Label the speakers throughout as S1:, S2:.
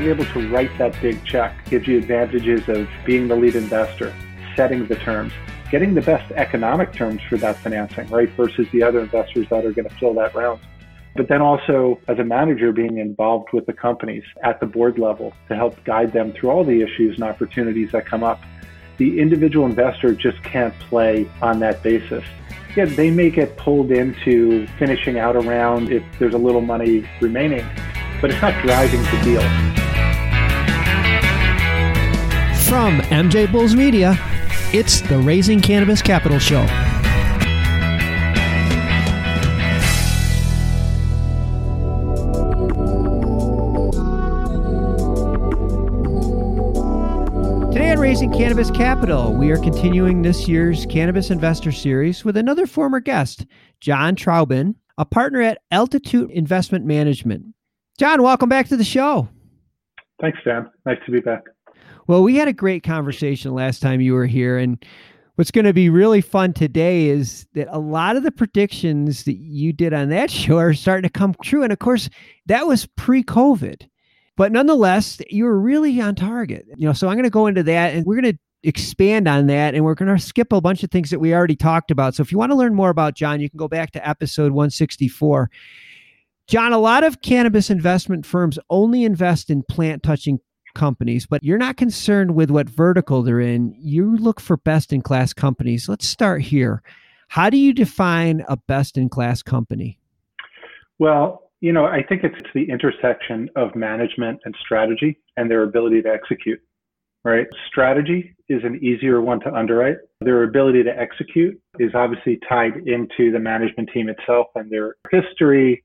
S1: being able to write that big check gives you advantages of being the lead investor, setting the terms, getting the best economic terms for that financing, right, versus the other investors that are going to fill that round. But then also, as a manager, being involved with the companies at the board level to help guide them through all the issues and opportunities that come up. The individual investor just can't play on that basis. Yeah, they may get pulled into finishing out a round if there's a little money remaining, but it's not driving the deal.
S2: From MJ Bulls Media, it's the Raising Cannabis Capital Show. Today on Raising Cannabis Capital, we are continuing this year's Cannabis Investor Series with another former guest, John Trauben, a partner at Altitude Investment Management. John, welcome back to the show.
S1: Thanks, Dan. Nice to be back.
S2: Well, we had a great conversation last time you were here, and what's going to be really fun today is that a lot of the predictions that you did on that show are starting to come true. And of course, that was pre COVID. But nonetheless, you were really on target. You know, so I'm going to go into that and we're going to expand on that and we're going to skip a bunch of things that we already talked about. So if you want to learn more about John, you can go back to episode 164. John, a lot of cannabis investment firms only invest in plant touching companies, but you're not concerned with what vertical they're in. You look for best in class companies. Let's start here. How do you define a best in class company?
S1: Well, you know, I think it's the intersection of management and strategy and their ability to execute, right? Strategy is an easier one to underwrite. Their ability to execute is obviously tied into the management team itself and their history,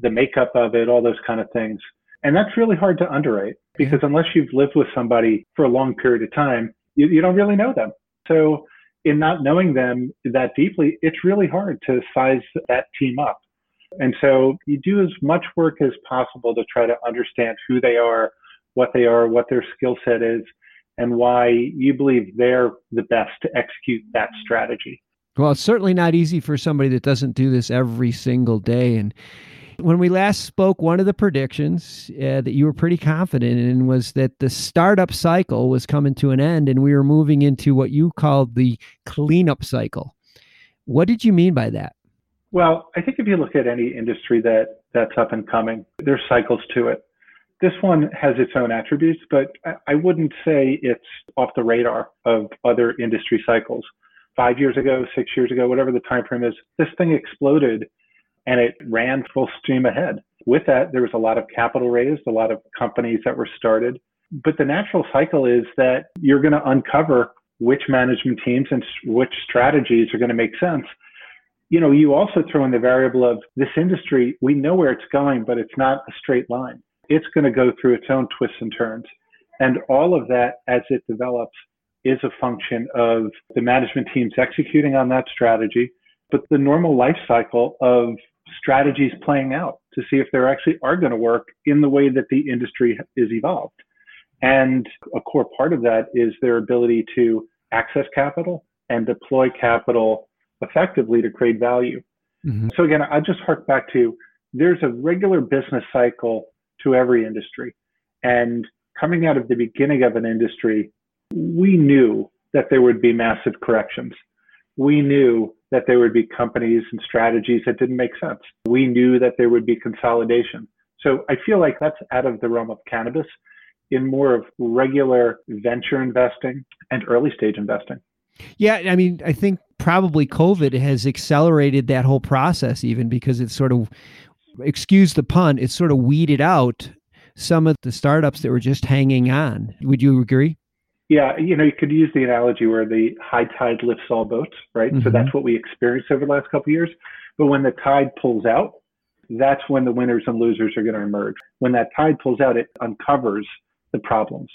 S1: the makeup of it, all those kind of things. And that's really hard to underwrite because unless you've lived with somebody for a long period of time, you, you don't really know them. So, in not knowing them that deeply, it's really hard to size that team up. And so you do as much work as possible to try to understand who they are, what they are, what their skill set is, and why you believe they're the best to execute that strategy.
S2: Well, it's certainly not easy for somebody that doesn't do this every single day. And when we last spoke, one of the predictions uh, that you were pretty confident in was that the startup cycle was coming to an end and we were moving into what you called the cleanup cycle. What did you mean by that?
S1: Well, I think if you look at any industry that that's up and coming, there's cycles to it. This one has its own attributes, but I wouldn't say it's off the radar of other industry cycles. Five years ago, six years ago, whatever the time frame is, this thing exploded and it ran full steam ahead. With that, there was a lot of capital raised, a lot of companies that were started. But the natural cycle is that you're going to uncover which management teams and which strategies are going to make sense you know, you also throw in the variable of this industry, we know where it's going, but it's not a straight line. It's going to go through its own twists and turns. And all of that, as it develops, is a function of the management teams executing on that strategy, but the normal life cycle of strategies playing out to see if they actually are going to work in the way that the industry is evolved. And a core part of that is their ability to access capital and deploy capital effectively to create value. Mm-hmm. So again, I just hark back to there's a regular business cycle to every industry. And coming out of the beginning of an industry, we knew that there would be massive corrections. We knew that there would be companies and strategies that didn't make sense. We knew that there would be consolidation. So I feel like that's out of the realm of cannabis in more of regular venture investing and early stage investing.
S2: Yeah, I mean, I think probably COVID has accelerated that whole process, even because it's sort of, excuse the pun, it's sort of weeded out some of the startups that were just hanging on. Would you agree?
S1: Yeah, you know, you could use the analogy where the high tide lifts all boats, right? Mm-hmm. So that's what we experienced over the last couple of years. But when the tide pulls out, that's when the winners and losers are going to emerge. When that tide pulls out, it uncovers the problems.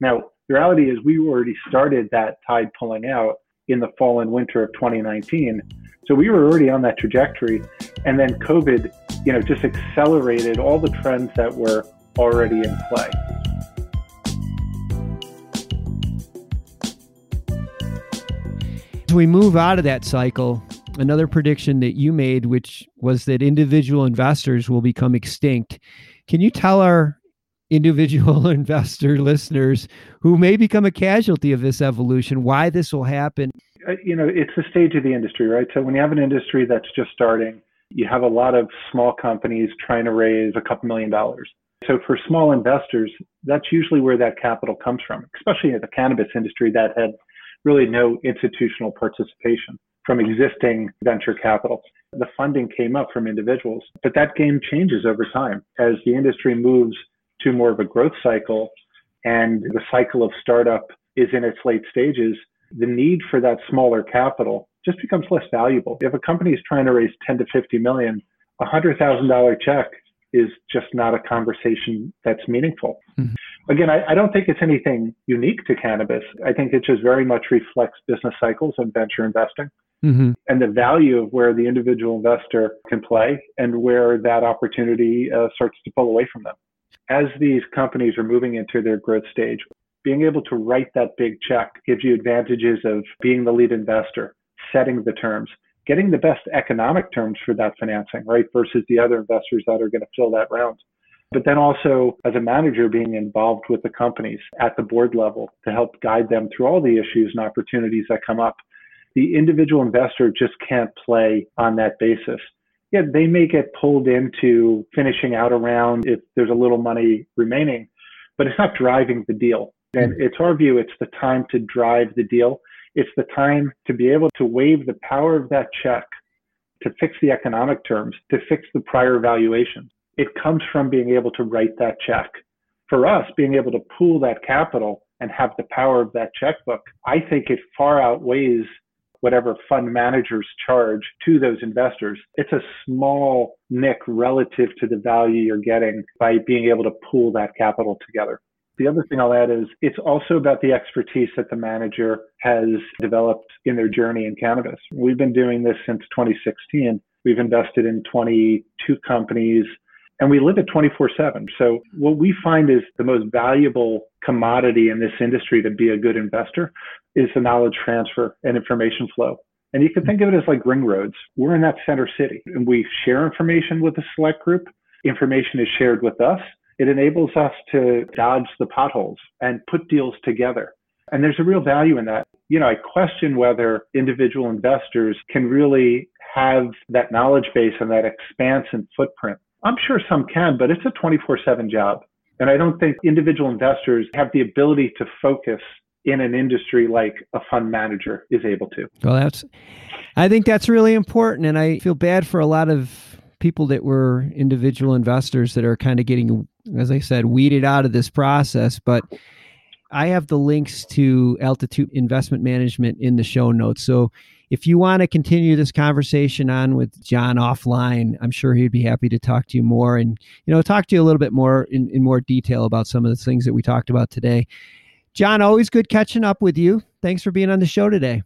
S1: Now, the reality is we already started that tide pulling out in the fall and winter of 2019. So we were already on that trajectory. And then COVID, you know, just accelerated all the trends that were already in play.
S2: As we move out of that cycle, another prediction that you made, which was that individual investors will become extinct. Can you tell our individual investor listeners who may become a casualty of this evolution, why this will happen?
S1: Uh, you know, it's the stage of the industry, right? So when you have an industry that's just starting, you have a lot of small companies trying to raise a couple million dollars. So for small investors, that's usually where that capital comes from, especially in the cannabis industry that had really no institutional participation from existing venture capital. The funding came up from individuals, but that game changes over time as the industry moves to more of a growth cycle and the cycle of startup is in its late stages. The need for that smaller capital just becomes less valuable. If a company is trying to raise 10 to 50 million, a hundred thousand dollar check is just not a conversation that's meaningful. Mm-hmm. Again, I, I, don't think it's anything unique to cannabis. I think it just very much reflects business cycles and venture investing mm-hmm. and the value of where the individual investor can play and where that opportunity uh, starts to pull away from them. As these companies are moving into their growth stage, being able to write that big check gives you advantages of being the lead investor, setting the terms, getting the best economic terms for that financing, right? Versus the other investors that are going to fill that round. But then also as a manager being involved with the companies at the board level to help guide them through all the issues and opportunities that come up. The individual investor just can't play on that basis. Yeah, they may get pulled into finishing out a round if there's a little money remaining, but it's not driving the deal. And it's our view, it's the time to drive the deal it's the time to be able to waive the power of that check to fix the economic terms, to fix the prior valuation. It comes from being able to write that check. For us, being able to pool that capital and have the power of that checkbook, I think it far outweighs whatever fund managers charge to those investors. It's a small nick relative to the value you're getting by being able to pool that capital together. The other thing I'll add is it's also about the expertise that the manager has developed in their journey in cannabis. We've been doing this since 2016. We've invested in 22 companies and we live it 24 7. So, what we find is the most valuable commodity in this industry to be a good investor is the knowledge transfer and information flow. And you can think of it as like ring roads. We're in that center city and we share information with a select group. Information is shared with us it enables us to dodge the potholes and put deals together. And there's a real value in that. You know, I question whether individual investors can really have that knowledge base and that expanse and footprint. I'm sure some can, but it's a 24 7 job. And I don't think individual investors have the ability to focus in an industry like a fund manager is able to.
S2: Well, that's, I think that's really important. And I feel bad for a lot of people that were individual investors that are kind of getting as I said, weeded out of this process. But I have the links to Altitude Investment Management in the show notes. So if you want to continue this conversation on with John offline, I'm sure he'd be happy to talk to you more and you know talk to you a little bit more in, in more detail about some of the things that we talked about today. John, always good catching up with you. Thanks for being on the show today.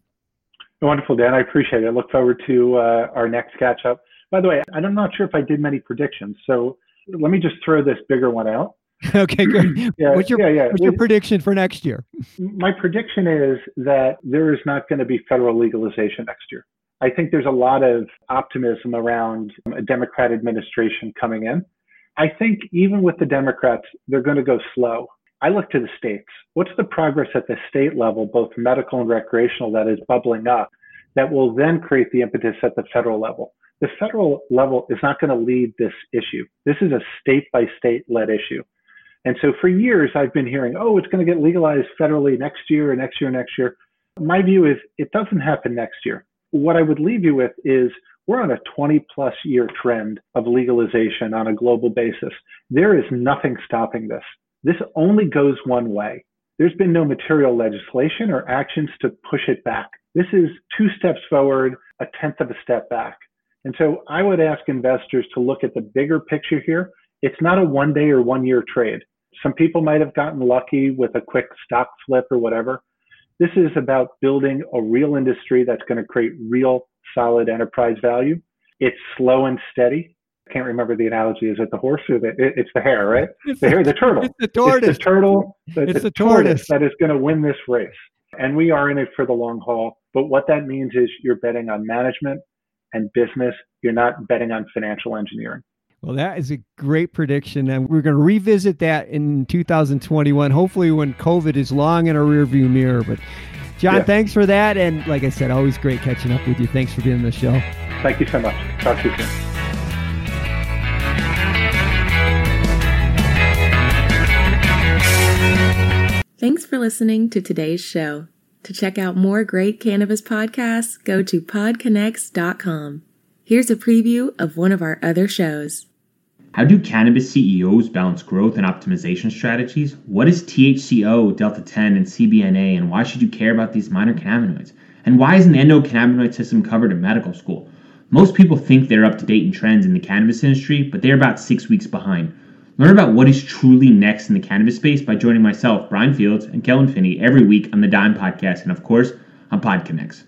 S1: Wonderful, Dan. I appreciate it. I look forward to uh, our next catch up. By the way, I'm not sure if I did many predictions, so let me just throw this bigger one out.
S2: okay, great. yeah, what's your, yeah, yeah. what's your prediction for next year?
S1: My prediction is that there is not going to be federal legalization next year. I think there's a lot of optimism around a Democrat administration coming in. I think even with the Democrats, they're going to go slow. I look to the states. What's the progress at the state level, both medical and recreational, that is bubbling up that will then create the impetus at the federal level? the federal level is not going to lead this issue. This is a state by state led issue. And so for years, I've been hearing, oh, it's going to get legalized federally next year or next year, next year. My view is it doesn't happen next year. What I would leave you with is we're on a 20 plus year trend of legalization on a global basis. There is nothing stopping this. This only goes one way. There's been no material legislation or actions to push it back. This is two steps forward, a tenth of a step back. And so I would ask investors to look at the bigger picture here. It's not a one day or one year trade. Some people might have gotten lucky with a quick stock flip or whatever. This is about building a real industry that's going to create real solid enterprise value. It's slow and steady. I can't remember the analogy. Is it the horse or the? It's the hare, right? It's the hare, the turtle.
S2: It's the tortoise.
S1: It's the turtle.
S2: it's
S1: the,
S2: the tortoise.
S1: tortoise that is going to win this race. And we are in it for the long haul. But what that means is you're betting on management and business. You're not betting on financial engineering.
S2: Well, that is a great prediction, and we're going to revisit that in 2021. Hopefully, when COVID is long in our rearview mirror. But, John, yeah. thanks for that, and like I said, always great catching up with you. Thanks for being on the show.
S1: Thank you so much. Talk to you soon.
S3: Thanks for listening to today's show. To check out more great cannabis podcasts, go to podconx.com. Here's a preview of one of our other shows.
S4: How do cannabis CEOs balance growth and optimization strategies? What is THCO, Delta 10, and CBNA, and why should you care about these minor cannabinoids? And why isn't the endocannabinoid system covered in medical school? Most people think they're up to date in trends in the cannabis industry, but they're about six weeks behind. Learn about what is truly next in the cannabis space by joining myself, Brian Fields, and Kellen Finney every week on the Dime Podcast, and of course, on PodConx.